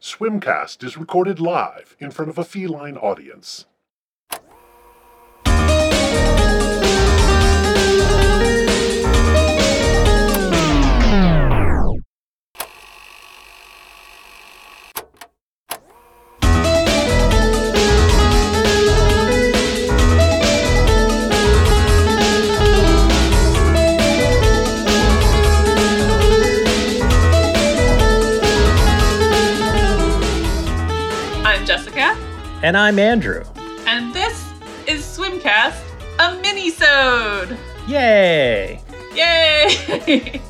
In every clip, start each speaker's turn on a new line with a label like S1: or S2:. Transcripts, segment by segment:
S1: Swimcast is recorded live in front of a feline audience.
S2: And I'm Andrew.
S3: and this is Swimcast, a mini-sode.
S2: Yay!
S3: Yay!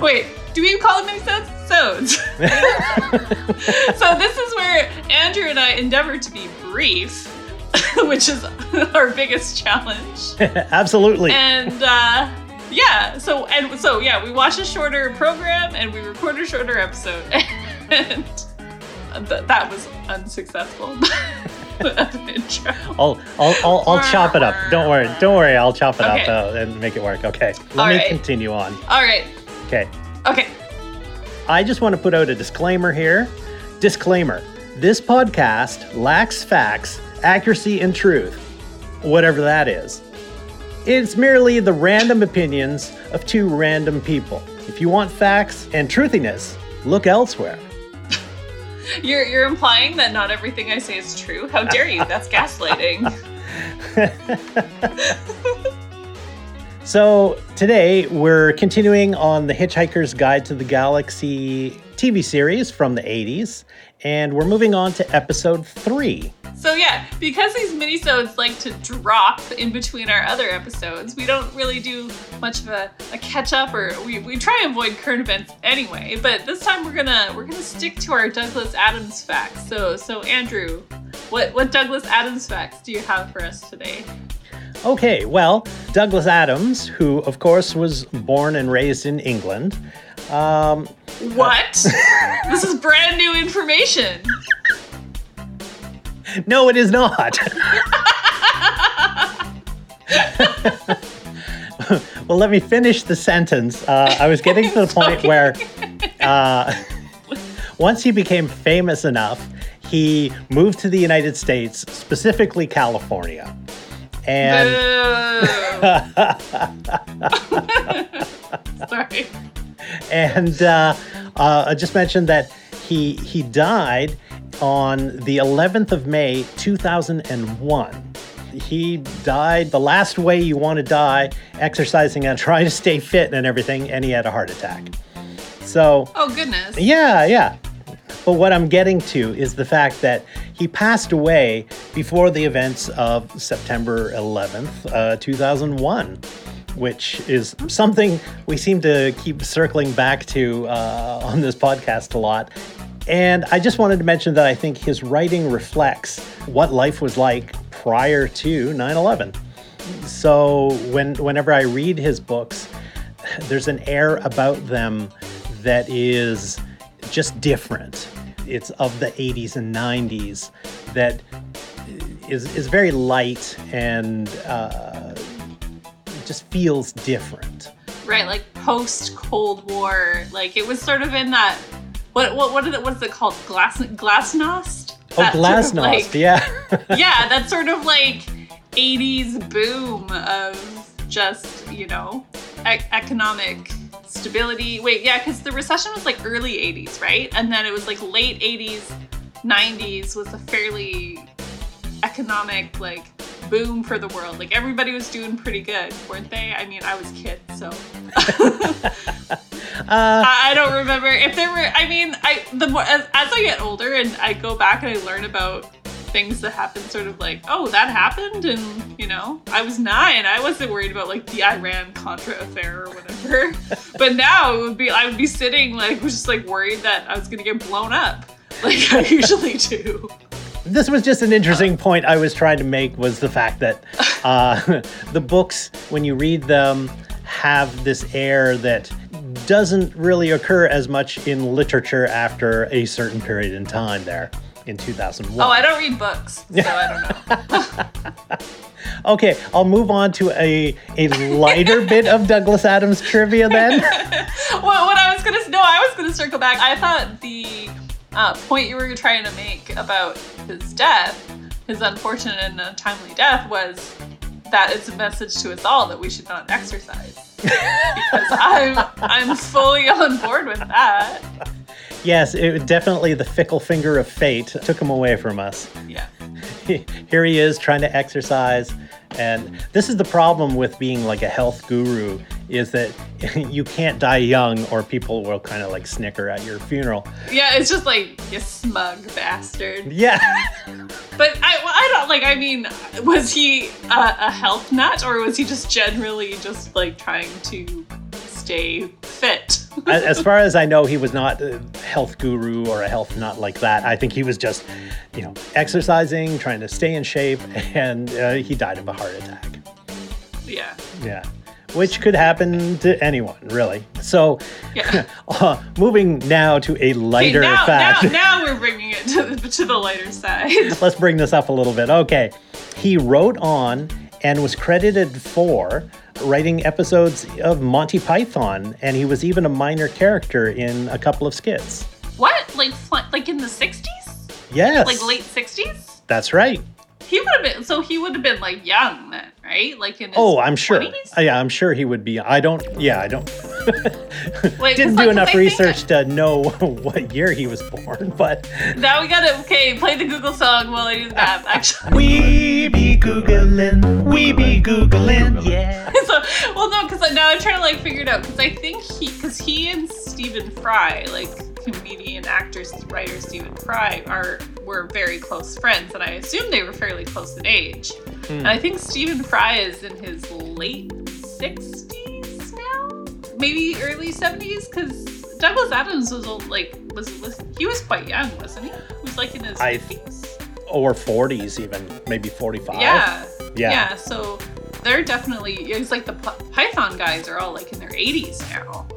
S3: Wait, do we call them mini-sodes? Sodes. so this is where Andrew and I endeavor to be brief, which is our biggest challenge.
S2: Absolutely.
S3: And uh, yeah, so and so yeah, we watch a shorter program and we record a shorter episode, and th- that was unsuccessful.
S2: I'll, I'll, I'll, I'll chop it up. Don't worry. Don't worry. I'll chop it
S3: Okay.
S2: up uh, and make it work. Okay. Let
S3: All
S2: me
S3: right.
S2: continue on.
S3: All right.
S2: Okay.
S3: Okay.
S2: I just want to put out a disclaimer here. Disclaimer this podcast lacks facts, accuracy, and truth, whatever that is. It's merely the random opinions of two random people. If you want facts and truthiness, look elsewhere.
S3: You're you're implying that not everything I say is true. How dare you? That's gaslighting.
S2: So, today we're continuing on the Hitchhiker's Guide to the Galaxy TV series from the 80s, and we're moving on to episode 3.
S3: So yeah, because these minisodes like to drop in between our other episodes, we don't really do much of a, a catch up or we, we try and avoid current events anyway. But this time we're gonna we're gonna stick to our Douglas Adams facts. So so Andrew, what what Douglas Adams facts do you have for us today?
S2: Okay, well, Douglas Adams, who of course was born and raised in England, um,
S3: What? this is brand new information.
S2: no, it is not. well, let me finish the sentence. Uh, I was getting to the point where uh, once he became famous enough, he moved to the United States, specifically California. And.
S3: Sorry.
S2: and uh, uh, I just mentioned that he he died on the 11th of May 2001. He died the last way you want to die, exercising and trying to stay fit and everything, and he had a heart attack. So
S3: Oh goodness.
S2: yeah, yeah. But what I'm getting to is the fact that he passed away before the events of September 11th, uh, 2001, which is something we seem to keep circling back to uh, on this podcast a lot. And I just wanted to mention that I think his writing reflects what life was like prior to 9 11. So when, whenever I read his books, there's an air about them that is just different. It's of the 80s and 90s that is, is very light and uh, just feels different.
S3: Right, like post Cold War, like it was sort of in that. What what what is it? What's it called? Glass glasnost.
S2: Oh,
S3: That sort of, like-
S2: yeah.
S3: yeah, that sort of like '80s boom of just you know e- economic stability. Wait, yeah, because the recession was like early '80s, right? And then it was like late '80s, '90s was a fairly economic like boom for the world. Like everybody was doing pretty good, weren't they? I mean, I was a kid, so
S2: Uh,
S3: I I don't remember if there were. I mean, I the more as, as I get older and I go back and I learn about things that happened, sort of like, oh, that happened, and you know, I was nine. I wasn't worried about like the Iran Contra affair or whatever. but now it would be, I would be sitting like just like worried that I was gonna get blown up, like I usually do.
S2: This was just an interesting point I was trying to make was the fact that uh, the books, when you read them, have this air that doesn't really occur as much in literature after a certain period in time there in 2001.
S3: Oh, I don't read books, so I don't know.
S2: Okay, I'll move on to a, a lighter bit of Douglas Adams trivia then.
S3: well, what I was gonna no, I was gonna circle back. I thought the uh, point you were trying to make about his death, his unfortunate and untimely death, was that it's a message to us all that we should not exercise. because I'm I'm fully on board with that.
S2: Yes, it definitely the fickle finger of fate took him away from us.
S3: Yeah.
S2: Here he is trying to exercise, and this is the problem with being like a health guru is that you can't die young or people will kind of like snicker at your funeral.
S3: Yeah, it's just like you smug bastard.
S2: Yeah.
S3: But I, I don't like. I mean, was he a, a health nut or was he just generally just like trying to stay fit?
S2: as far as I know, he was not a health guru or a health nut like that. I think he was just, you know, exercising, trying to stay in shape, and uh, he died of a heart attack.
S3: yeah.
S2: Yeah. Which could happen to anyone, really. So,
S3: Yeah.
S2: uh, moving now to a
S3: Okay,
S2: lighter
S3: now,
S2: fact.
S3: now, now we're bringing it to the, to the lighter side.
S2: Let's bring this up a little bit. Okay. He wrote on and was credited for writing episodes of Monty Python, and he was even a minor character in a couple of skits.
S3: what? Like, like in the '60s?
S2: Yes.
S3: Like late '60s?
S2: That's right.
S3: He would have been. So he would have been like young then, right? Like in his
S2: Oh, I'm sure.
S3: 20s?
S2: Uh, Yeah, I'm sure he would be. I don't. Yeah, I don't.
S3: Wait, 'cause,
S2: Didn't
S3: like,
S2: do
S3: 'cause
S2: enough
S3: I
S2: research to know what year he was born, but
S3: Now we gotta okay. Play the Google song while I do the math. Actually,
S2: we be googling, we be googling, yeah.
S3: so well no, because now I'm trying to like figure it out. Because I think he, because he and Stephen Fry, like comedian, actor, writer Stephen Fry, are were very close friends, and I assume they were fairly close in age. Hmm. And I think Stephen Fry is in his late sixties now, maybe early seventies, because Douglas Adams was old, like was was he was quite young, wasn't he? He was like in his
S2: I-
S3: fifties.
S2: Or 40s, even maybe 45.
S3: Yeah.
S2: Yeah.
S3: Yeah. So they're definitely, it's like the P- Python guys are all like in their 80s now.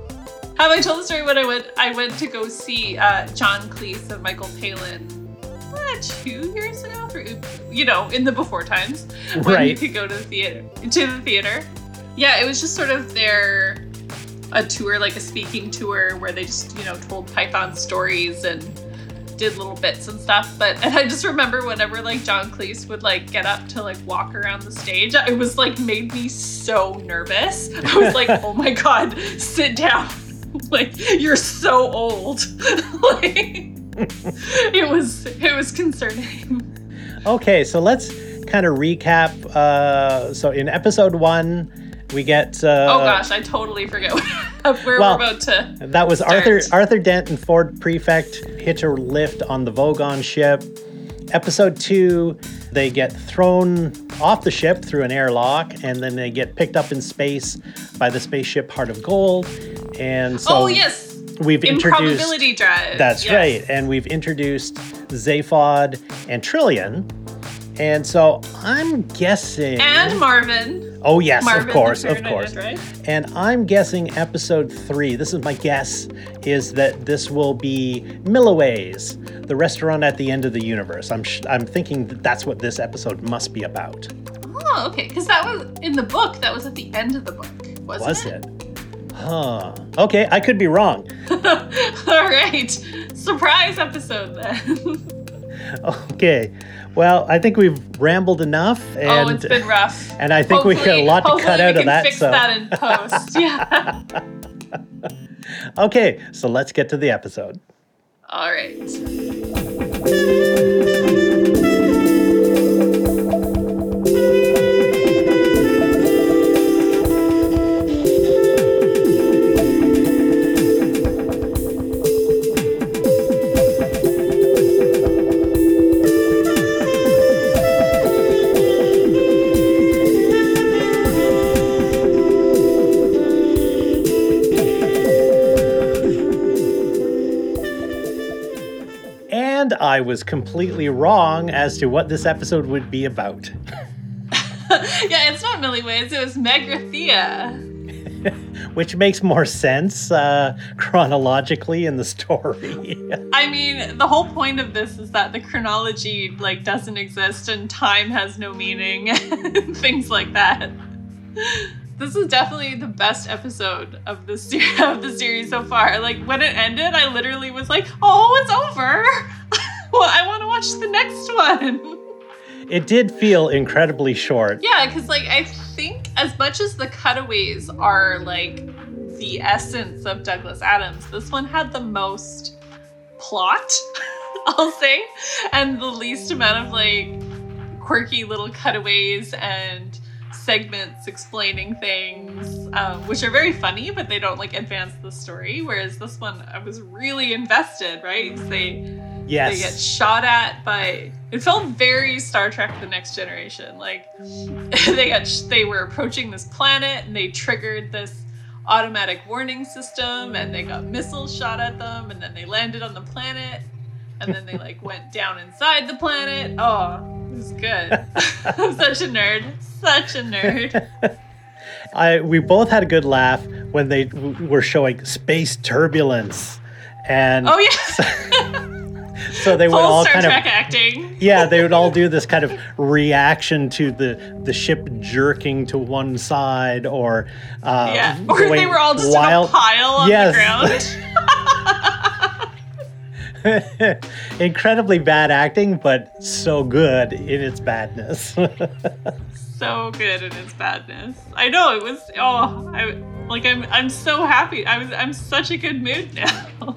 S3: Have I told the story when I went? I went to go see uh, John Cleese and Michael Palin. What, two years ago, Three- you know, in the before times when you could go to the theater. To the theater, yeah. It was just sort of their a tour, like a speaking tour, where they just you know told Python stories and did little bits and stuff. But and I just remember whenever like John Cleese would like get up to like walk around the stage, it was like made me so nervous. I was like, oh my god, sit down. like you're so old. like it was it was concerning.
S2: Okay, so let's kind of recap. Uh, so in episode one, we get. Uh,
S3: oh gosh, I totally forget where
S2: well,
S3: we're about to.
S2: That was Arthur
S3: Start.
S2: Arthur Dent and Ford Prefect hitch a lift on the Vogon ship. Episode two, they get thrown off the ship through an airlock, and then they get picked up in space by the spaceship Heart of Gold. And so
S3: oh yes,
S2: we've introduced.
S3: improbability drive.
S2: That's
S3: Yes.
S2: right, and we've introduced Zaphod and Trillian. And so I'm guessing.
S3: And Marvin.
S2: Oh yes,
S3: Marvin,
S2: of course, of course.
S3: Drive.
S2: And I'm guessing episode three, this is my guess, is that this will be Milliways, the restaurant at the end of the universe. I'm, sh- I'm thinking that that's what this episode must be about.
S3: Oh, okay. Because that was in the book. That was at the end of the book, wasn't it?
S2: Was it? Huh. Okay, I could be wrong.
S3: All right. Surprise episode then.
S2: Okay. Well, I think we've rambled enough. And,
S3: oh, it's been rough.
S2: and I think we got a
S3: Hopefully-
S2: lot to
S3: hopefully
S2: cut out of
S3: can
S2: that.
S3: Fix
S2: so.
S3: that in post. Yeah.
S2: Okay, so let's get to the episode.
S3: All right.
S2: I was completely wrong as to what this episode would be about.
S3: Yeah, it's not Milliways. It was Magrathea.
S2: Which makes more sense uh, chronologically in the story.
S3: I mean, the whole point of this is that the chronology like doesn't exist and time has no meaning, things like that. this is definitely the best episode of the series of the series so far. Like when it ended, I literally was like, "Oh, it's over." Well, I want to watch the next one.
S2: It did feel incredibly short.
S3: Yeah, because like I think as much as the cutaways are like the essence of Douglas Adams, this one had the most plot, I'll say, and the least amount of like quirky little cutaways and segments explaining things, um, which are very funny, but they don't like advance the story. Whereas this one, I was really invested, right? 'Cause They
S2: Yes.
S3: they get shot at by. It felt very Star Trek: The Next Generation. Like they got they were approaching this planet and they triggered this automatic warning system and they got missiles shot at them and then they landed on the planet and then they like went down inside the planet. Oh, it was good. I'm such a nerd. Such a nerd.
S2: I we both had a good laugh when they w- were showing space turbulence, and
S3: Oh yeah.
S2: So they would
S3: Full
S2: all
S3: Star
S2: kind
S3: Trek
S2: of
S3: acting.
S2: yeah they would all do this kind of reaction to the the ship jerking to one side or uh,
S3: Yeah. Or they were all just
S2: wild.
S3: in a pile on
S2: Yes.
S3: the ground.
S2: Incredibly bad acting, but so good in its badness.
S3: so good in its badness. I know it was. Oh, I like. I'm. I'm so happy. I was. I'm such a good mood now.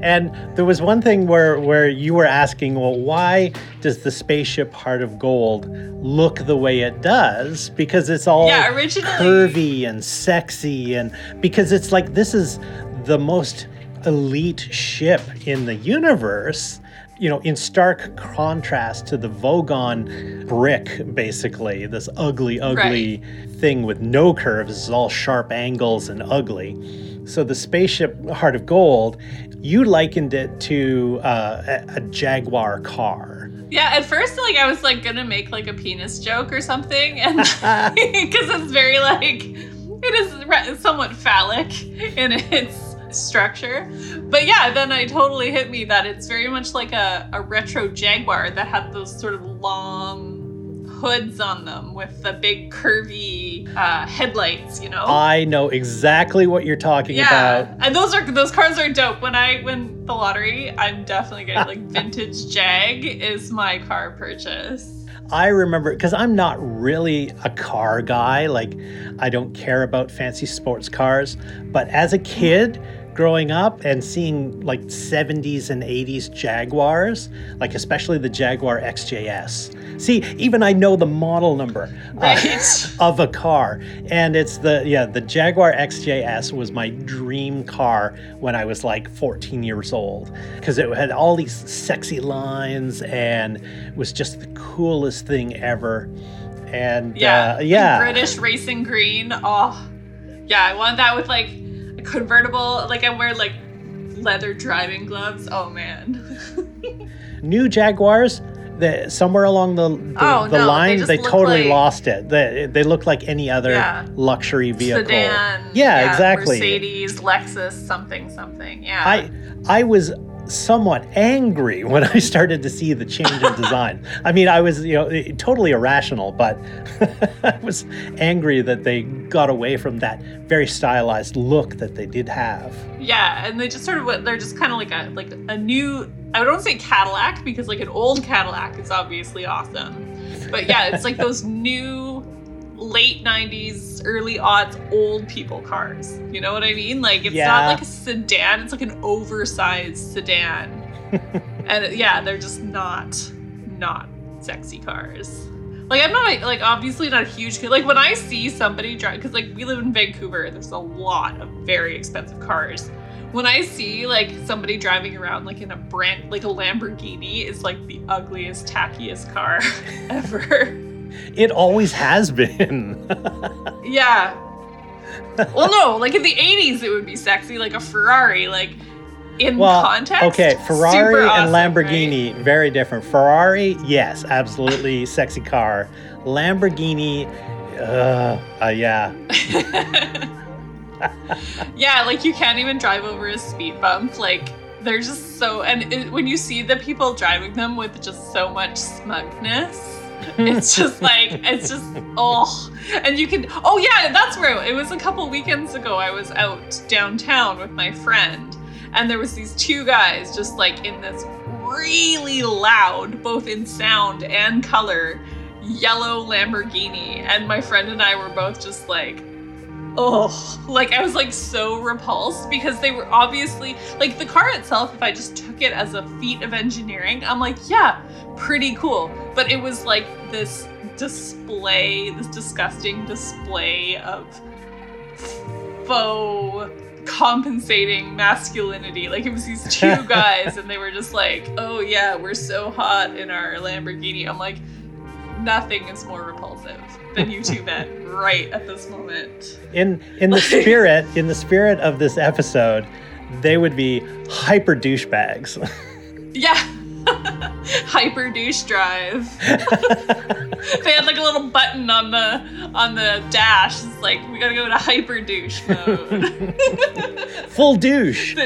S2: And there was one thing where where you were asking, well, why does the spaceship Heart of Gold look the way it does? Because it's all
S3: Yeah, originally-
S2: curvy and sexy, and because it's like this is the most elite ship in the universe. You know, in stark contrast to the Vogon brick, basically, this ugly, ugly thing with no curves, it's all sharp angles and ugly. So the spaceship Heart of Gold, you likened it to uh, a, a Jaguar car.
S3: yeah. At first, like I was like gonna make like a penis joke or something, and because it's very like it is somewhat phallic in its structure. But yeah, then it totally hit me that it's very much like a, a retro Jaguar that had those sort of long hoods on them with the big curvy uh, headlights, you know?
S2: I know exactly what you're talking
S3: yeah,
S2: about.
S3: and those are those cars are dope. When I win the lottery, I'm definitely getting like vintage Jag is my car purchase.
S2: I remember because I'm not really a car guy. Like, I don't care about fancy sports cars. But as a kid, growing up and seeing like 70s and 80s Jaguars, like especially the Jaguar XJS. See, even I know the model number uh,
S3: Right.
S2: of a car, and it's the yeah the Jaguar XJS was my dream car when I was like 14 years old because it had all these sexy lines and was just the coolest thing ever. And
S3: Yeah,
S2: uh, yeah,
S3: British racing green. Oh, yeah, I want that with like convertible. Like I wear like leather driving gloves. Oh man.
S2: new Jaguars. The, somewhere along the the,
S3: Oh,
S2: the
S3: no, they
S2: line,
S3: just
S2: they, totally
S3: like-
S2: lost it. They, they look like any other
S3: Yeah.
S2: luxury vehicle.
S3: Sedan.
S2: Yeah, exactly.
S3: Mercedes, Lexus, something, something. Yeah.
S2: I I was somewhat angry when I started to see the change in design. I mean, I was you know totally irrational, but I was angry that they got away from that very stylized look that they did have.
S3: Yeah, and they just sort of they're just kind of like a like a new I don't say Cadillac because like an old Cadillac is obviously awesome. But yeah, it's like those new late 90s early aughts old people cars. You know what I mean? Like it's
S2: Yeah.
S3: not like a sedan, it's like an oversized sedan. and yeah, they're just not not sexy cars. Like I'm not like obviously not a huge like when I see somebody drive because like we live in Vancouver, there's a lot of very expensive cars. When I see like somebody driving around like in a brand like a Lamborghini is like the ugliest, tackiest car ever.
S2: It always has been.
S3: yeah. Well, no, like in the 80s it would be sexy, like a Ferrari, like in
S2: well,
S3: context.
S2: okay, Ferrari and Lamborghini very different. Ferrari, yes, absolutely sexy car. Lamborghini, uh, uh yeah.
S3: yeah, like you can't even drive over a speed bump. Like they're just so, and it, when you see the people driving them with just so much smugness, it's just like it's just oh. And you can oh yeah that's where it was a couple weekends ago i was out downtown with my friend and there was these two guys just like in this really loud both in sound and color yellow lamborghini and my friend and i were both just like oh like i was like so repulsed because they were obviously like the car itself if i just took it as a feat of engineering i'm like yeah pretty cool. But it was like this display this disgusting display of faux compensating masculinity. Like it was these two guys and they were just like oh yeah we're so hot in our lamborghini. I'm like nothing is more repulsive than you two men right at this moment.
S2: In in the spirit in the spirit of this episode, they would be hyper douchebags.
S3: Yeah. Hyper douche drive. they had like a little button on the on the dash. It's like we gotta go to hyper douche mode.
S2: Full douche.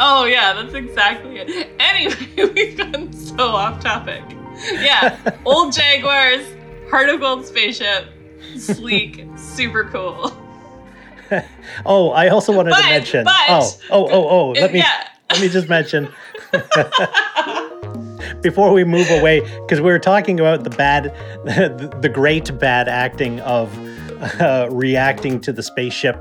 S3: oh yeah, that's exactly it. Anyway, we've gone so off topic. Yeah, old Jaguars, heart of gold spaceship, sleek, super cool.
S2: oh, I also wanted
S3: But-
S2: to mention.
S3: but-
S2: oh, oh, oh, oh. Let me
S3: yeah.
S2: let me just mention before we move away because we were talking about the bad, the, the great bad acting of uh, reacting to the spaceship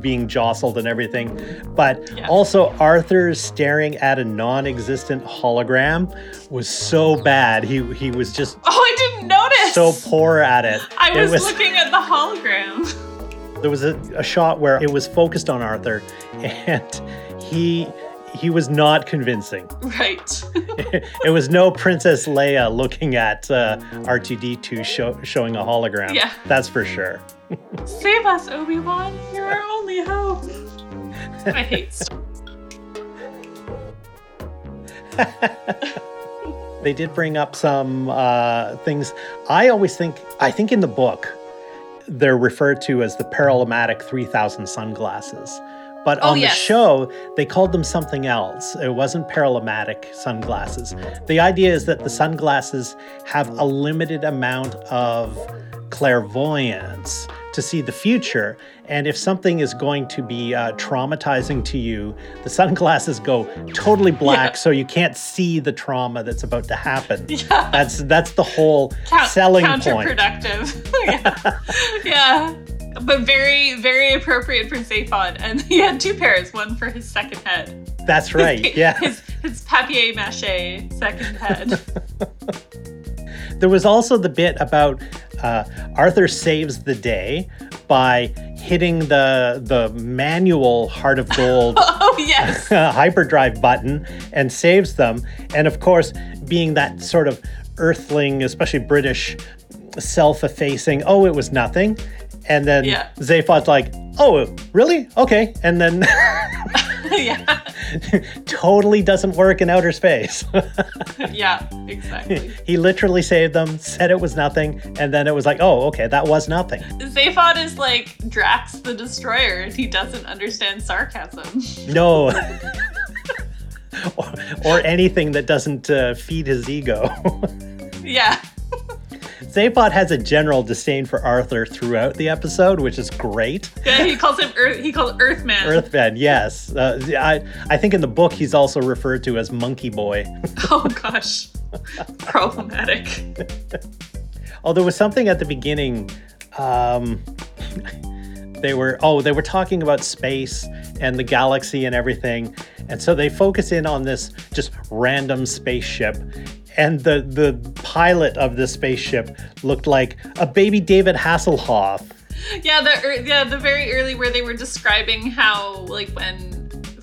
S2: being jostled and everything, but
S3: Yeah.
S2: also Arthur staring at a non-existent hologram was so bad. He he was just
S3: Oh, I didn't notice.
S2: so poor at it.
S3: I
S2: It
S3: was, looking at the hologram.
S2: there was a, a shot where it was focused on Arthur, and he he was not convincing.
S3: Right.
S2: it was no Princess Leia looking at uh, R2D2 show, showing a hologram.
S3: Yeah.
S2: That's for sure.
S3: Save us, Obi Wan. You're our only hope. I hate Star
S2: They did bring up some uh, things. I always think, I think in the book, they're referred to as the Paralomatic 3000 sunglasses. But
S3: Oh,
S2: on the show, they called them something else. It wasn't Paralomatic sunglasses. The idea is that the sunglasses have a limited amount of clairvoyance to see the future. And if something is going to be uh, traumatizing to you, the sunglasses go totally black
S3: Yeah.
S2: so you can't see the trauma that's about to happen.
S3: Yeah.
S2: That's that's the whole
S3: Count-
S2: selling point.
S3: counterproductive. yeah. yeah. But very, very appropriate for Zaphod. And he had two pairs, one for his second head.
S2: That's right. Yeah.
S3: his his papier mache second head.
S2: There was also the bit about uh, Arthur saves the day by hitting the the manual Heart of Gold
S3: oh yes.
S2: hyperdrive button and saves them. And of course, being that sort of earthling, especially British, self-effacing, oh, it was nothing. And then
S3: Yeah.
S2: Zaphod's like, oh, really? Okay. And then
S3: yeah.
S2: totally doesn't work in outer space.
S3: Yeah, exactly.
S2: he literally saved them, said it was nothing, and then it was like, oh, okay, that was nothing.
S3: Zaphod is like Drax the Destroyer and he doesn't understand sarcasm.
S2: No. or, or anything that doesn't uh, feed his ego.
S3: yeah.
S2: Zaphod has a general disdain for Arthur throughout the episode, which is great.
S3: Yeah, he calls him Earth he calls Earthman.
S2: Earthman, yes. Uh, I, I think in the book he's also referred to as Monkey Boy.
S3: Oh gosh. Problematic.
S2: Oh, there was something at the beginning. Um, they were oh, they were talking about space and the galaxy and everything, and so they focus in on this just random spaceship. And the the pilot of this spaceship looked like a baby David Hasselhoff.
S3: Yeah, the yeah, the very early where they were describing how like when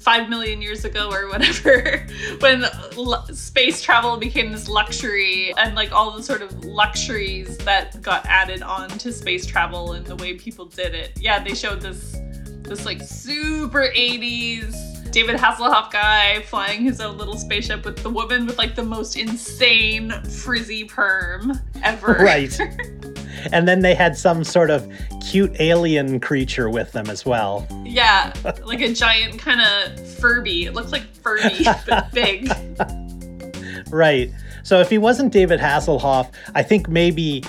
S3: five million years ago or whatever, when l- space travel became this luxury and like all the sort of luxuries that got added on to space travel and the way people did it. Yeah, they showed this this like super 80s David Hasselhoff guy flying his own little spaceship with the woman with like the most insane frizzy perm ever.
S2: Right. And then they had some sort of cute alien creature with them as well.
S3: Yeah, like a giant kind of Furby. It looks like Furby, but big.
S2: Right. So if he wasn't David Hasselhoff, I think maybe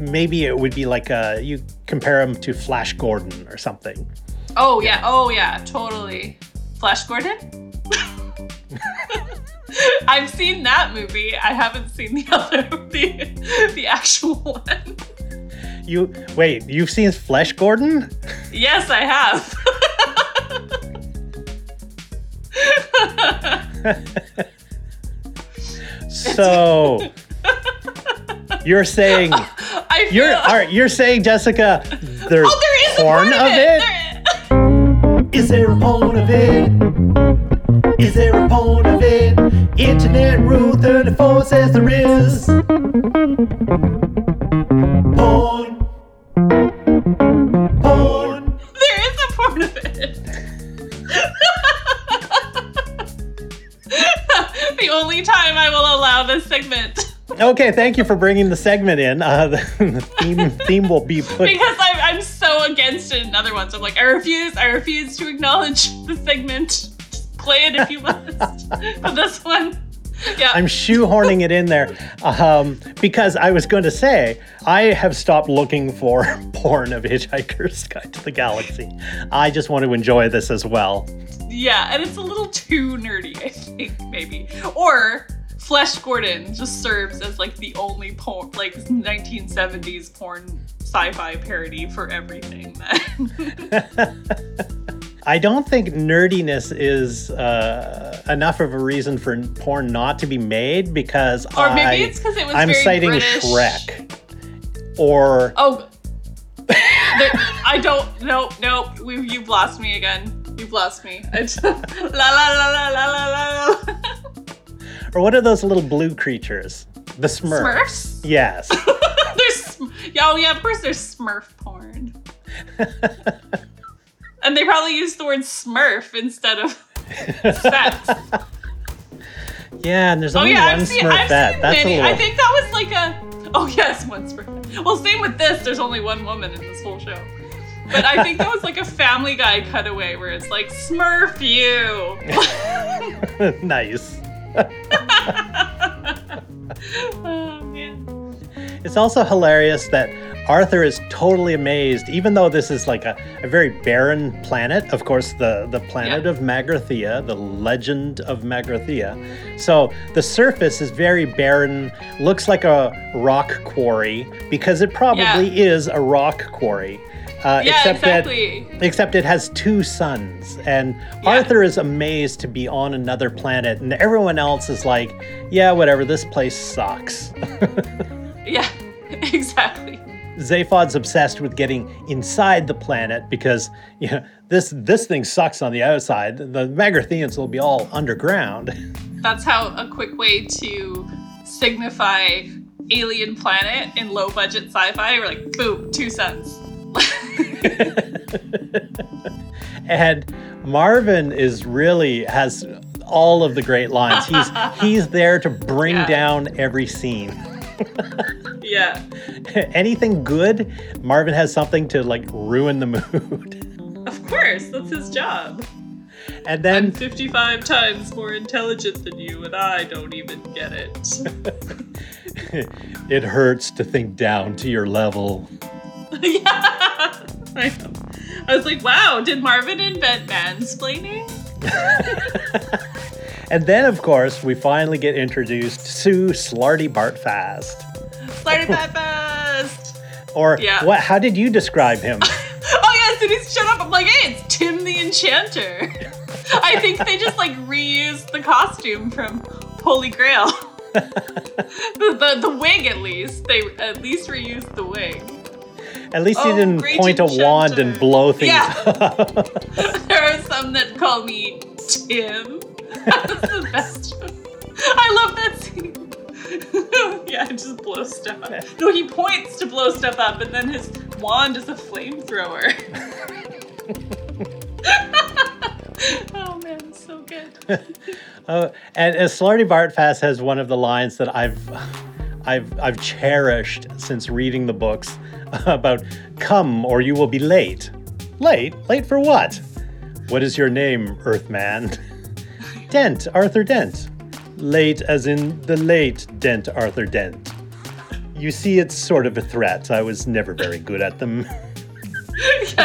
S2: maybe it would be like uh you compare him to Flash Gordon or something.
S3: Oh yeah, oh yeah, totally. Flash Gordon? I've seen that movie. I haven't seen the other the, the actual one.
S2: You wait, you've seen Flesh Gordon?
S3: Yes, I have.
S2: So you're saying
S3: I feel
S2: you're all right, you're saying Jessica there's
S3: Oh, there is
S2: porn
S3: a
S2: of it?
S3: There-
S2: Is there a point of it? Is there a point of it? Internet Rule 34 says there is. Porn. Porn.
S3: There is a part of it. the only time I will allow this segment
S2: Okay, thank you for bringing the segment in. Uh, the theme, theme will be put.
S3: because I'm, I'm so against it in other ones. I'm like, I refuse, I refuse to acknowledge the segment. Just play it if you must. but this one, yeah.
S2: I'm shoehorning it in there um, because I was going to say I have stopped looking for porn of Hitchhiker's Guide to the Galaxy. I just want to enjoy this as well.
S3: Yeah, and it's a little too nerdy, I think, maybe. Or Flesh Gordon just serves as like the only porn, like 1970s porn sci-fi parody for everything.
S2: I don't think nerdiness is uh, enough of a reason for porn not to be made because
S3: or
S2: I,
S3: it's because it was
S2: I'm
S3: very
S2: citing
S3: British.
S2: Shrek or
S3: Oh, there, I don't. Nope, nope. We, you've lost me again. You've lost me. Just, la la la la la la la. la.
S2: or what are those little blue creatures? The Smurfs.
S3: Smurfs.
S2: Yes.
S3: there's sm- yeah, oh yeah, of course there's Smurf porn. and they probably use the word Smurf instead of sex.
S2: yeah, and there's only
S3: Oh
S2: only
S3: yeah,
S2: one
S3: I've seen, I've
S2: Smurfette.
S3: seen
S2: That's
S3: many.
S2: little.
S3: I think that was like a. Oh yes, one Smurf. Well, same with this. There's only one woman in this whole show. But I think that was like a Family Guy cutaway where it's like Smurf you.
S2: nice.
S3: oh man.
S2: It's also hilarious that Arthur is totally amazed, even though this is like a, a very barren planet. Of course, the, the planet
S3: Yeah.
S2: of Magrathea, the legend of Magrathea. So the surface is very barren, looks like a rock quarry, because it probably is a rock quarry. Uh,
S3: Yeah,
S2: except
S3: exactly.
S2: that except it has two suns and
S3: Yeah.
S2: arthur is amazed to be on another planet and everyone else is like yeah whatever this place sucks
S3: Yeah, exactly.
S2: Zaphod's obsessed with getting inside the planet because you know this this thing sucks on the outside. The Magratheans will be all underground.
S3: That's how a quick way to signify alien planet in low budget sci-fi. We're like, boom, two cents.
S2: and Marvin is really has all of the great lines. He's he's there to bring
S3: Yeah.
S2: down every scene.
S3: Yeah.
S2: Anything good, Marvin has something to like ruin the mood.
S3: Of course, that's his job.
S2: And then
S3: I'm
S2: then
S3: 55 times more intelligent than you, and I don't even get it.
S2: it hurts to think down to your level.
S3: yeah. I know. I was like, wow, did Marvin invent mansplaining?
S2: And then, of course, we finally get introduced to Slartibartfast.
S3: Started that fast.
S2: Or
S3: Yeah.
S2: what? How did you describe him?
S3: Oh yes, and he's shut up. I'm like, hey, it's Tim the Enchanter. I think they just like reused the costume from Holy Grail. the, the the wig at least. They at least reused the wig.
S2: At least he
S3: Oh,
S2: didn't
S3: great
S2: point a wand and blow things
S3: Yeah.
S2: up.
S3: There are some that call me Tim. That's the best. I love that scene. yeah, it just blows stuff up. No, he points to blow stuff up, and then his wand is a flamethrower. oh man, it's so good.
S2: Uh, and Slartibartfast has one of the lines that I've, I've, I've cherished since reading the books about "Come or you will be late." Late? Late for what? What is your name, Earthman? Dent, Arthur Dent. Late as in the late Dent Arthur Dent. You see, it's sort of a threat. I was never very good at them.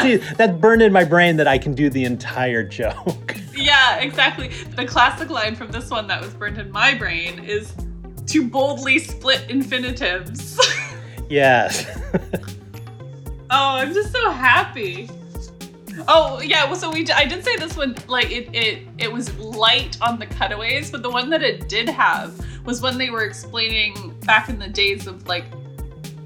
S2: See, that's burned in my brain that I can do the entire joke.
S3: Yeah, exactly. The classic line from this one that was burned in my brain is to boldly split infinitives.
S2: yes.
S3: oh, I'm just so happy. Oh yeah, well, so we I did say this one like it it it was light on the cutaways, but the one that it did have was when they were explaining back in the days of like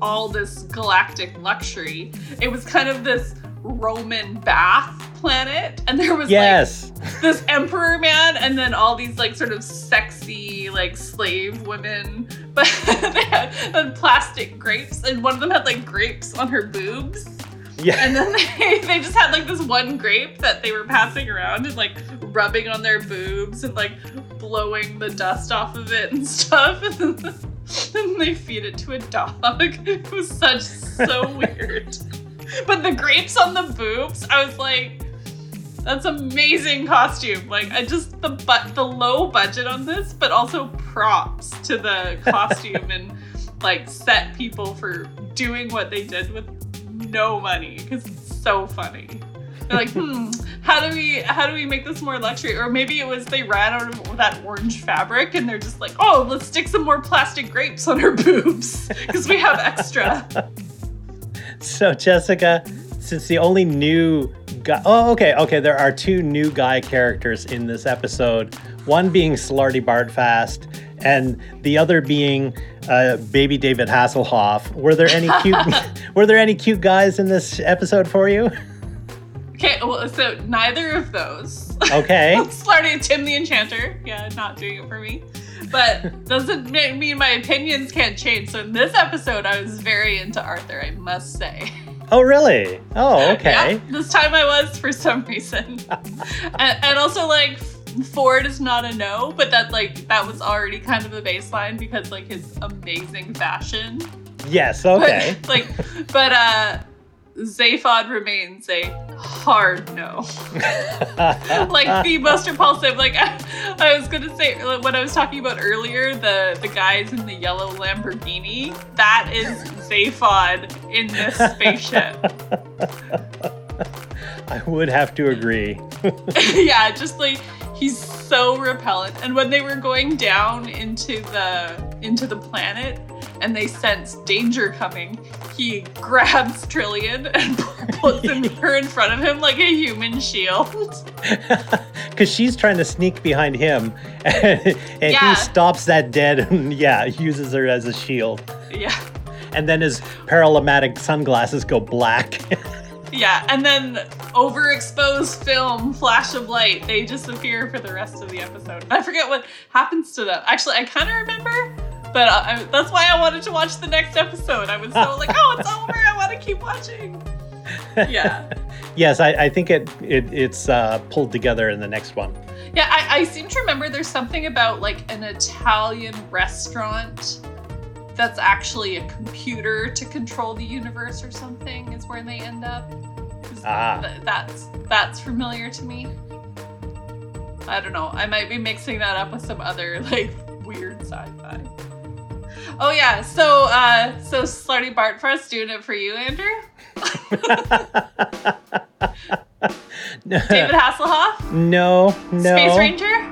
S3: all this galactic luxury. It was kind of this Roman bath planet, and there was
S2: yes.
S3: like this emperor man, and then all these like sort of sexy like slave women, but they had, had plastic grapes, and one of them had like grapes on her boobs.
S2: Yeah.
S3: And then they, they just had like this one grape that they were passing around and like rubbing on their boobs and like blowing the dust off of it and stuff. And then, they feed it to a dog. It was such so weird. But the grapes on the boobs, I was like, that's amazing costume. Like I just the but the low budget on this, but also props to the costume and like set people for doing what they did with no money because it's so funny. They're like, hmm, how do we how do we make this more luxury? Or maybe it was they ran out of that orange fabric and they're just like, oh, let's stick some more plastic grapes on her boobs because we have extra.
S2: So Jessica, since the only new guy Oh, okay, okay, there are two new guy characters in this episode. One being Slartibartfast and the other being uh, baby David Hasselhoff. Were there any cute were there any cute guys in this episode for you?
S3: Okay, well, so neither of those.
S2: Okay.
S3: Slarty Tim the Enchanter, yeah, not doing it for me. But doesn't mean my opinions can't change. So in this episode, I was very into Arthur, I must say.
S2: Oh, really? Oh, okay.
S3: Yeah, this time I was for some reason. and, and also, like, Ford is not a no, but that, like, that was already kind of the baseline because, like, his amazing fashion.
S2: Yes, okay.
S3: But, like, but, uh, Zaphod remains a hard no. like the most repulsive. Like I, I was gonna say like, what I was talking about earlier, the the guys in the yellow Lamborghini. That is Zaphod in this spaceship.
S2: I would have to agree.
S3: yeah, just like he's so repellent. And when they were going down into the into the planet and they sense danger coming, he grabs Trillian and puts him, her in front of him like a human shield.
S2: Because she's trying to sneak behind him, and, and
S3: Yeah.
S2: he stops that dead and, yeah, uses her as a shield.
S3: Yeah.
S2: And then his paralymatic sunglasses go black.
S3: Yeah, and then overexposed film, flash of light, they disappear for the rest of the episode. I forget what happens to them. Actually, I kind of remember, but uh, I, that's why I wanted to watch the next episode. I was so like, oh, it's over. I want to keep watching. Yeah.
S2: yes, I, I think it, it it's uh, pulled together in the next one.
S3: Yeah, I, I seem to remember there's something about like an Italian restaurant that's actually a computer to control the universe or something is where they end up.
S2: Ah.
S3: th- that's that's familiar to me. I don't know. I might be mixing that up with some other like weird sci-fi. Oh yeah, so uh so Slarty Bartfrost doing it for you, Andrew? David Hasselhoff?
S2: no, no,
S3: Space Ranger?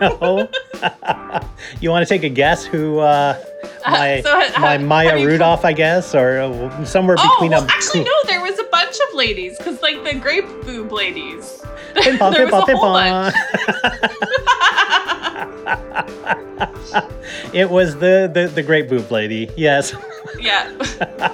S2: no. you want to take a guess who uh, my
S3: so, uh,
S2: my Maya
S3: how do you
S2: Rudolph, I guess, or uh, somewhere
S3: Oh,
S2: between
S3: well,
S2: a
S3: actually, no. There was a bunch of ladies, because like the grape boob ladies.
S2: Ping pong,
S3: there
S2: ping
S3: was
S2: pong,
S3: a
S2: ping pong. it was the, the the great boob lady. Yes,
S3: yeah.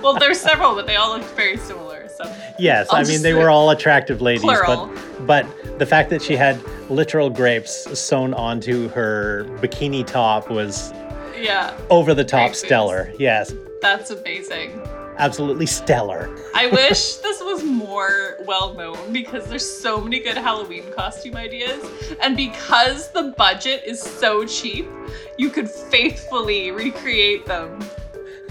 S3: well, there's several, but they all looked very similar. So
S2: yes.
S3: I'll
S2: I mean, they were all attractive ladies,
S3: plural.
S2: but but the fact that she had literal grapes sewn onto her bikini top was
S3: yeah,
S2: over the top stellar. Yes,
S3: that's amazing.
S2: Absolutely stellar.
S3: I wish this was more well known because there's so many good Halloween costume ideas. And because the budget is so cheap, you could faithfully recreate them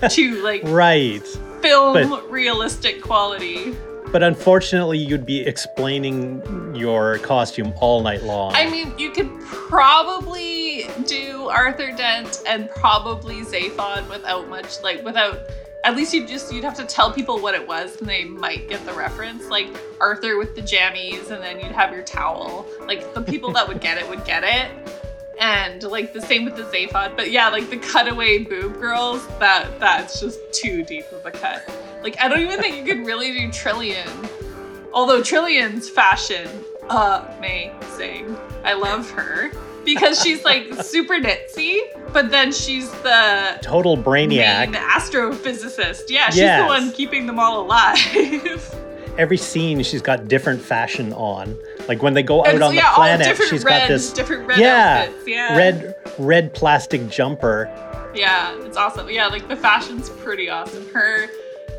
S3: to like
S2: Right.
S3: film
S2: But-
S3: realistic quality.
S2: But unfortunately, you'd be explaining your costume all night long.
S3: I mean, you could probably do Arthur Dent and probably Zaphod without much, like, without. At least you'd just you'd have to tell people what it was, and they might get the reference. Like Arthur with the jammies, and then you'd have your towel. Like the people that would get it would get it, and like the same with the Zaphod. But yeah, like the cutaway boob girls, that that's just too deep of a cut. Like I don't even think you could really do Trillian. Although Trillian's fashion amazing. I love her because she's like super ditzy, but then she's the
S2: Total brainiac.
S3: main astrophysicist. Yeah, she's
S2: Yes.
S3: the one keeping them all alive.
S2: Every scene, she's got different fashion on. Like when they go out
S3: so,
S2: on
S3: yeah,
S2: the planet, she's
S3: red,
S2: got this
S3: different red
S2: yeah,
S3: outfits. Yeah,
S2: red red plastic jumper.
S3: Yeah, it's awesome. Yeah, like the fashion's pretty awesome. Her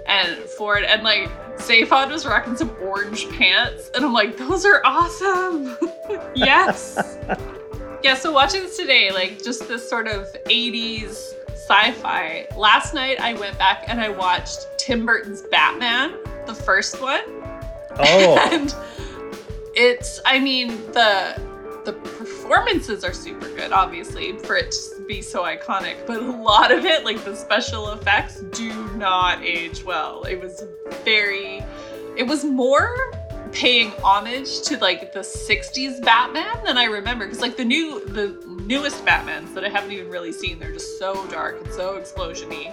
S3: and Ford and like Zaphod was rocking some orange pants, and I'm like, those are awesome. yes. yeah. So watching this today, like just this sort of 80s sci-fi. Last night I went back and I watched Tim Burton's Batman, the first one.
S2: Oh,
S3: and it's i mean the the performances are super good obviously for it to be so iconic but a lot of it like the special effects do not age well it was very it was more paying homage to like the 60s batman than i remember because like the new the newest batmans that i haven't even really seen they're just so dark and so explosiony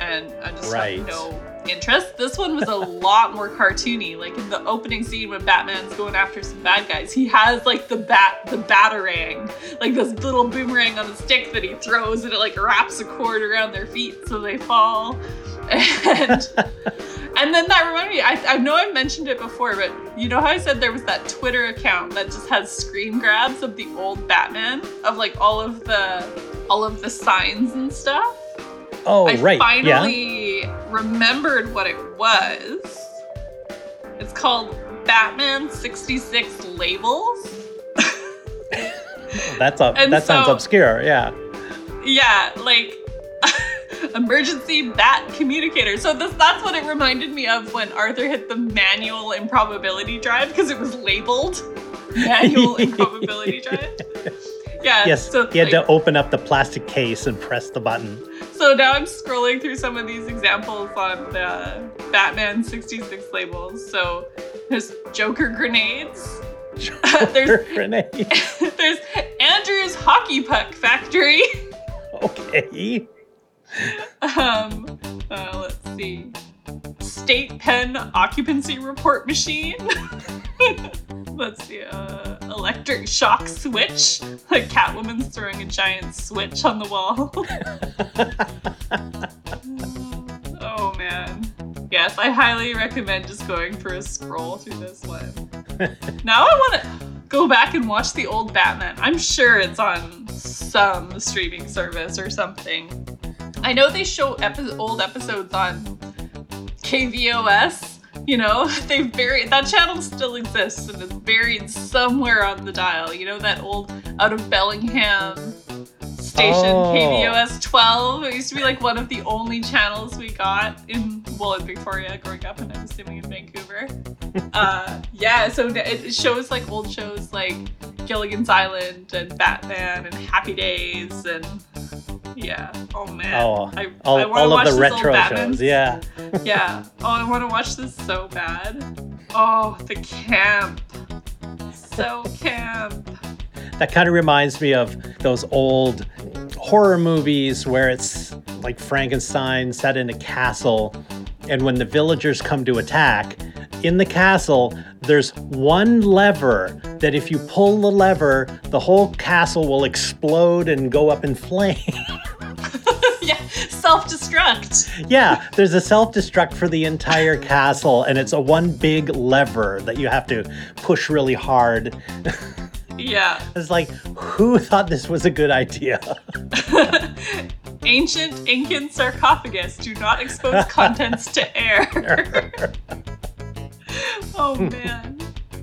S3: and i just
S2: Right.
S3: have no interest. This one was a lot more cartoony. Like in the opening scene when Batman's going after some bad guys, he has like the bat the batarang, like this little boomerang on a stick that he throws and it like wraps a cord around their feet so they fall. And and then that reminded me, I, I know I mentioned it before, but you know how I said there was that Twitter account that just has screen grabs of the old Batman of like all of the all of the signs and stuff?
S2: oh,
S3: I
S2: right. yeah.
S3: finally remembered what it was. It's called Batman 66 Labels.
S2: That's up. That sounds obscure. Yeah.
S3: Yeah, like emergency bat communicator. So this that's what it reminded me of when Arthur hit the manual improbability drive because it was labeled manual improbability drive. Yeah.
S2: Yes.
S3: So
S2: he had
S3: like,
S2: to open up the plastic case and press the button.
S3: So now I'm scrolling through some of these examples on the Batman 66 labels. So there's Joker grenades. There's-
S2: grenade.
S3: there's Andrew's hockey puck factory.
S2: Okay.
S3: Um, uh, let's see. State pen occupancy report machine. let's see. Uh, electric shock switch. Like Catwoman's throwing a giant switch on the wall. oh man. Yes, I highly recommend just going for a scroll through this one. now I want to go back and watch the old Batman. I'm sure it's on some streaming service or something. I know they show epi- old episodes on KVOS. You know, they buried that channel still exists and is buried somewhere on the dial. You know that old out of Bellingham station
S2: Oh.
S3: KVOS 12. It used to be like one of the only channels we got in well in Victoria growing up, and I'm assuming in Vancouver. uh, yeah, so it shows like old shows like Gilligan's Island and Batman and Happy Days and yeah. Oh man.
S2: Oh,
S3: I,
S2: all,
S3: I
S2: all
S3: watch
S2: of the retro shows. Yeah.
S3: Yeah. Oh, I want to watch this so bad. Oh, the camp. So camp.
S2: That kind of reminds me of those old horror movies where it's like Frankenstein set in a castle, and when the villagers come to attack, in the castle, there's one lever that if you pull the lever, the whole castle will explode and go up in flames.
S3: yeah. Self destruct.
S2: yeah, there's a self destruct for the entire castle, and it's a one big lever that you have to push really hard.
S3: Yeah.
S2: It's like, who thought this was a good idea?
S3: Ancient Incan sarcophagus. Do not expose contents to air. oh hmm. man.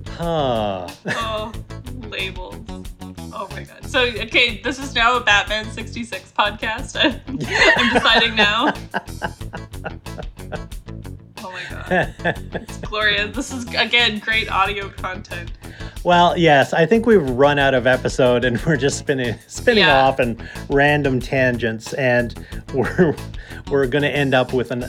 S2: Huh.
S3: Oh, labels. Oh my god. So, okay, this is now a Batman 66 podcast. I'm deciding now. Oh my god. it's glorious. This is again great audio content.
S2: Well, yes, I think we've run out of episode and we're just spinning spinning
S3: Yeah.
S2: off in random tangents and we're we're going to end up with an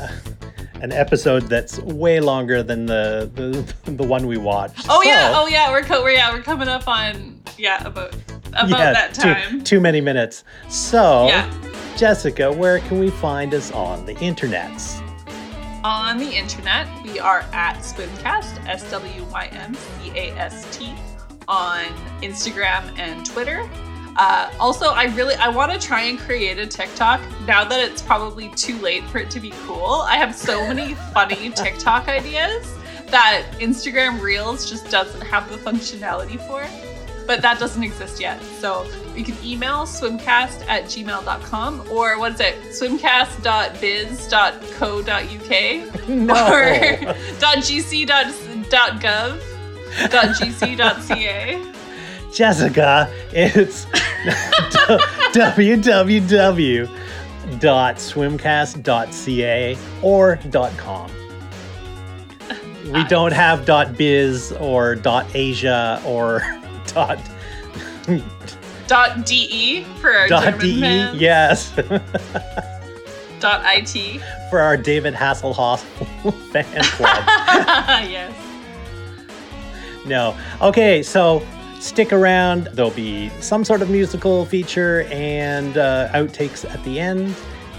S2: an episode that's way longer than the the, the one we watched.
S3: Oh yeah, oh yeah, we're co- we're yeah, we're coming up on yeah about about
S2: yeah,
S3: that
S2: too-
S3: time.
S2: Too, many minutes. So,
S3: Yeah.
S2: Jessica, where can we find us on the internets?
S3: On the internet, we are at Swymcast, S W Y M C A S T, on Instagram and Twitter. Uh, also, I really I want to try and create a TikTok now that it's probably too late for it to be cool. I have so many funny TikTok ideas that Instagram Reels just doesn't have the functionality for. But that doesn't exist yet. So you can email swymcast at gmail.com or what is it? swymcast.biz.co.uk
S2: No.
S3: or .gc.gov .gc.ca.
S2: Jessica, it's www.swymcast.ca or .com. We don't have .biz or .asia or dot
S3: Dot .de for our
S2: dot
S3: German
S2: .de.
S3: fans.
S2: Yes,
S3: Dot .it.
S2: for our David Hasselhoff fan club.
S3: yes.
S2: No. Okay, so stick around. There'll be some sort of musical feature and uh, outtakes at the end.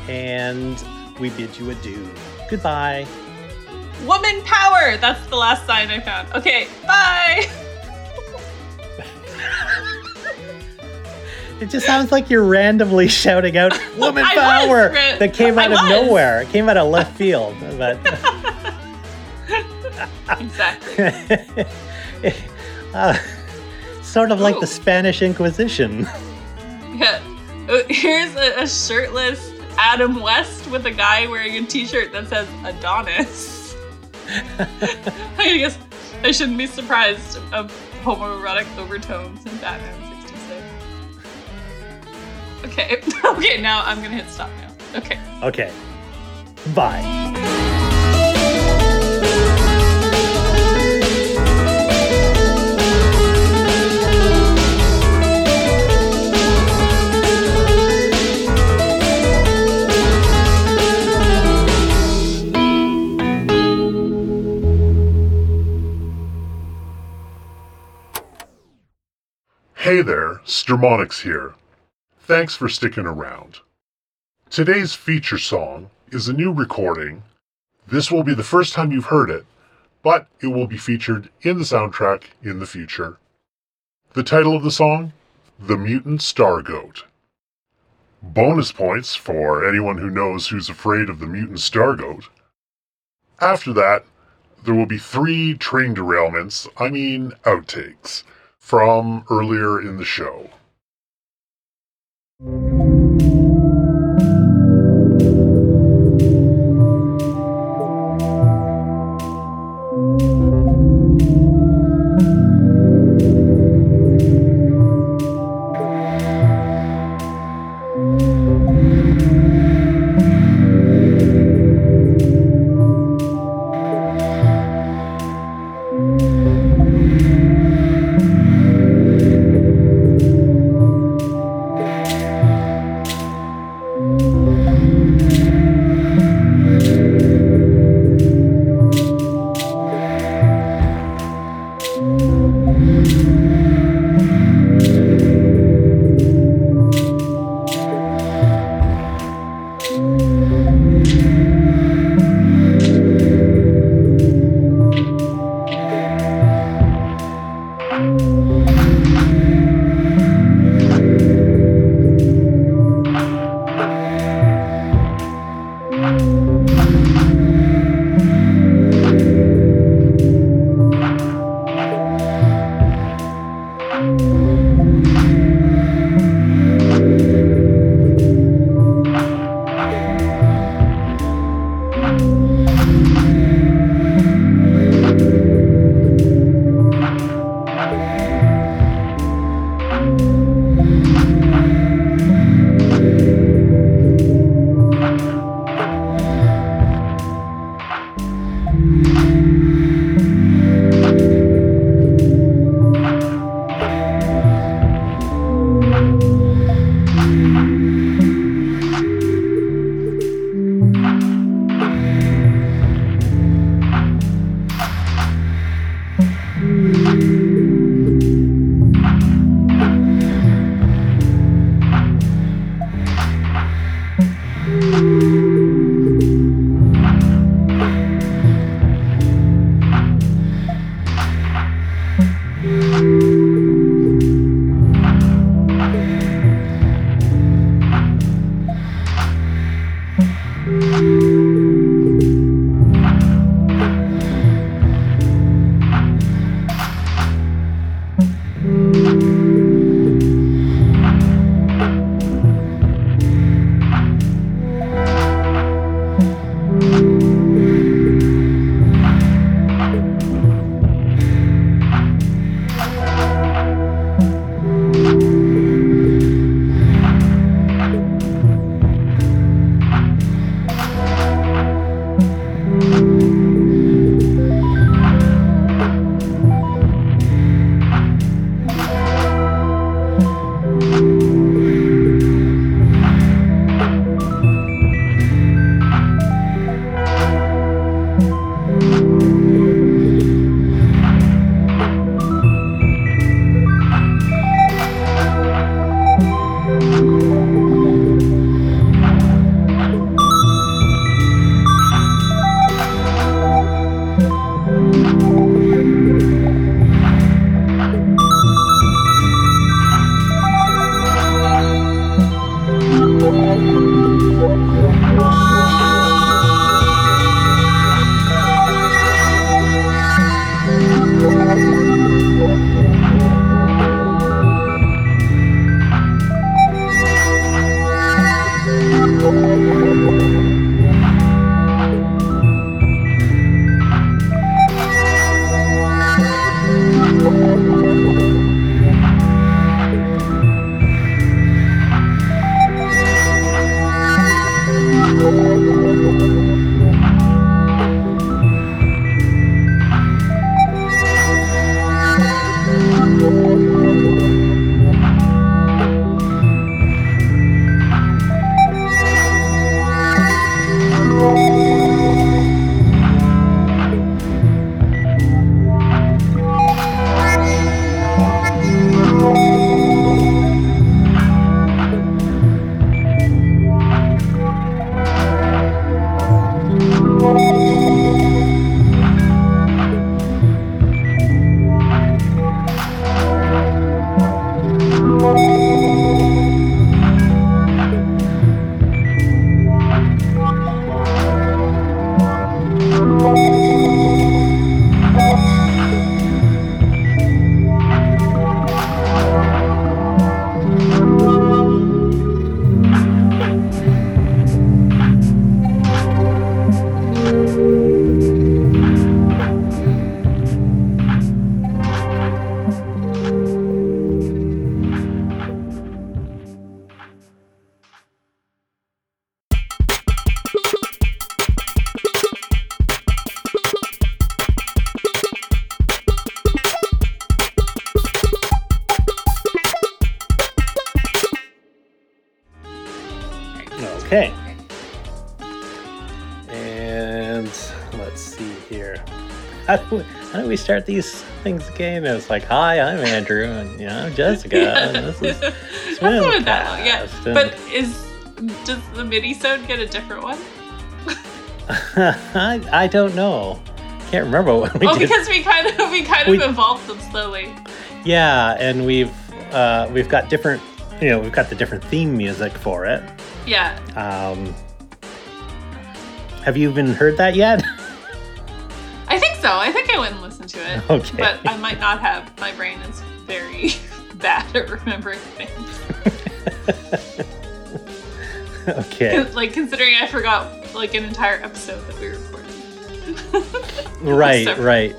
S2: And we bid you adieu. Goodbye.
S3: Woman power. That's the last sign I found. Okay, bye.
S2: It just sounds like you're randomly shouting out "woman
S3: I was,
S2: power" that came
S3: I
S2: out of
S3: was.
S2: nowhere. It came out of left field. But
S3: Exactly.
S2: uh, sort of like
S3: Ooh.
S2: the Spanish Inquisition.
S3: Yeah. Uh, Here's a, a shirtless Adam West with a guy wearing a t-shirt that says Adonis. I guess I shouldn't be surprised of homoerotic overtones in Batman 66. Okay. okay, now I'm gonna hit stop now. Okay.
S2: Okay. Bye.
S1: Hey there, Stermonix here. Thanks for sticking around. Today's feature song is a new recording. This will be the first time you've heard it, but it will be featured in the soundtrack in the future. The title of the song? The Mutant Star Goat. Bonus points for anyone who knows who's afraid of the mutant star goat. After that, there will be three train derailments, I mean outtakes, from earlier in the show.
S2: These things again? It's like, hi, I'm Andrew, and you know, I'm Jessica. and this is
S3: been that yeah.
S2: And-
S3: But is does the mini sode get a different one?
S2: I, I don't know. Can't remember what we
S3: oh,
S2: did.
S3: because we kind of we kind of
S2: We-
S3: evolved them slowly.
S2: Yeah, and we've uh, we've got different. You know, we've got the different theme music for it.
S3: Yeah.
S2: Um, have you even heard that yet?
S3: I think so. I think I went and listened to it.
S2: Okay.
S3: But I might not have. My brain is very bad at remembering things.
S2: okay.
S3: like considering I forgot like an entire episode that we recorded.
S2: Right,
S3: So-
S2: right.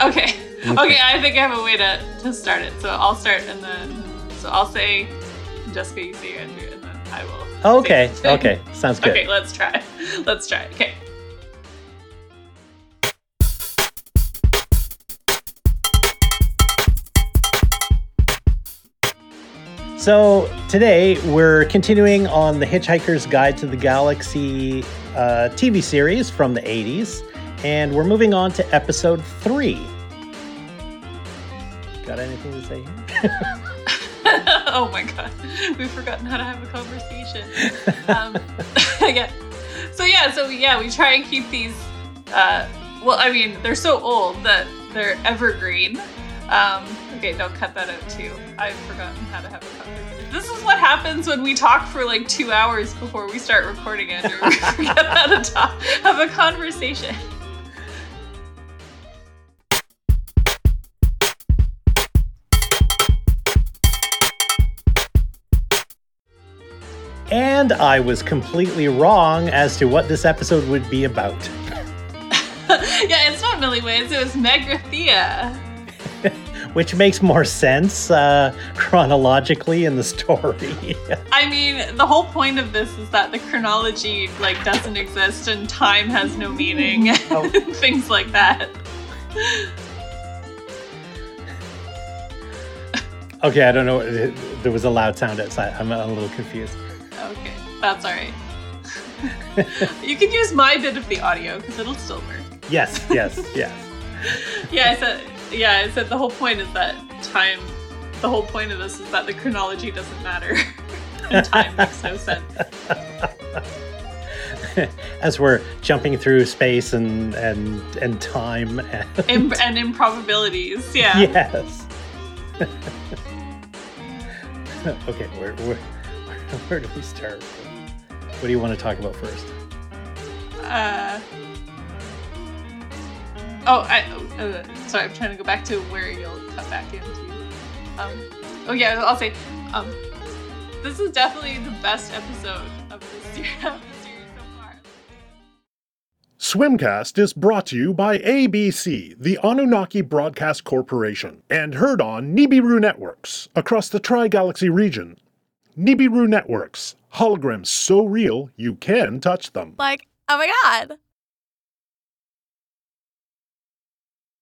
S3: Okay. Okay, I think I have a way to, to start it. So I'll start and then so I'll say Jessica, you say Andrew, and then I will.
S2: Okay, okay. Sounds good.
S3: Okay, let's try. Let's try. Okay.
S2: So today we're continuing on the Hitchhiker's Guide to the Galaxy uh, TV series from the 80s, and we're moving on to episode three. Got anything to say here?
S3: oh my god, we've forgotten how to have a conversation. Um, yeah. So yeah, so yeah, we try and keep these. Uh, well, I mean, they're so old that they're evergreen. Um, okay, don't cut that out too. I've forgotten how to have a conversation. This is what happens when we talk for like two hours before we start recording, Andrew. We forget how to talk, have a conversation.
S2: And I was completely wrong as to what this episode would be about.
S3: yeah, it's not Milliways, it was Magrathea.
S2: Which makes more sense uh, chronologically in the story.
S3: I mean, the whole point of this is that the chronology like doesn't exist and time has no meaning,
S2: Oh.
S3: things like that.
S2: okay, I don't know. There was a loud sound outside. I'm a little confused.
S3: Okay, that's all right. you can use my bit of the audio because it'll still work.
S2: Yes, yes, yes.
S3: Yeah, I said. Yeah, I said the whole point is that time. The whole point of this is that the chronology doesn't matter. and time makes no sense.
S2: As we're jumping through space and and and time. And,
S3: Im- and improbabilities. Yeah.
S2: yes. okay, where, where where do we start? What do you want to talk about first?
S3: Uh, oh, I, uh, sorry, I'm trying to go back to where you'll cut back into. Um, oh yeah, I'll say, um, this is definitely the best episode of the series, of the series so far.
S1: Swymcast is brought to you by ABC, the Anunnaki Broadcast Corporation, and heard on Nibiru Networks across the Tri Galaxy region. Nibiru Networks, holograms so real you can touch them.
S4: Like, oh my god.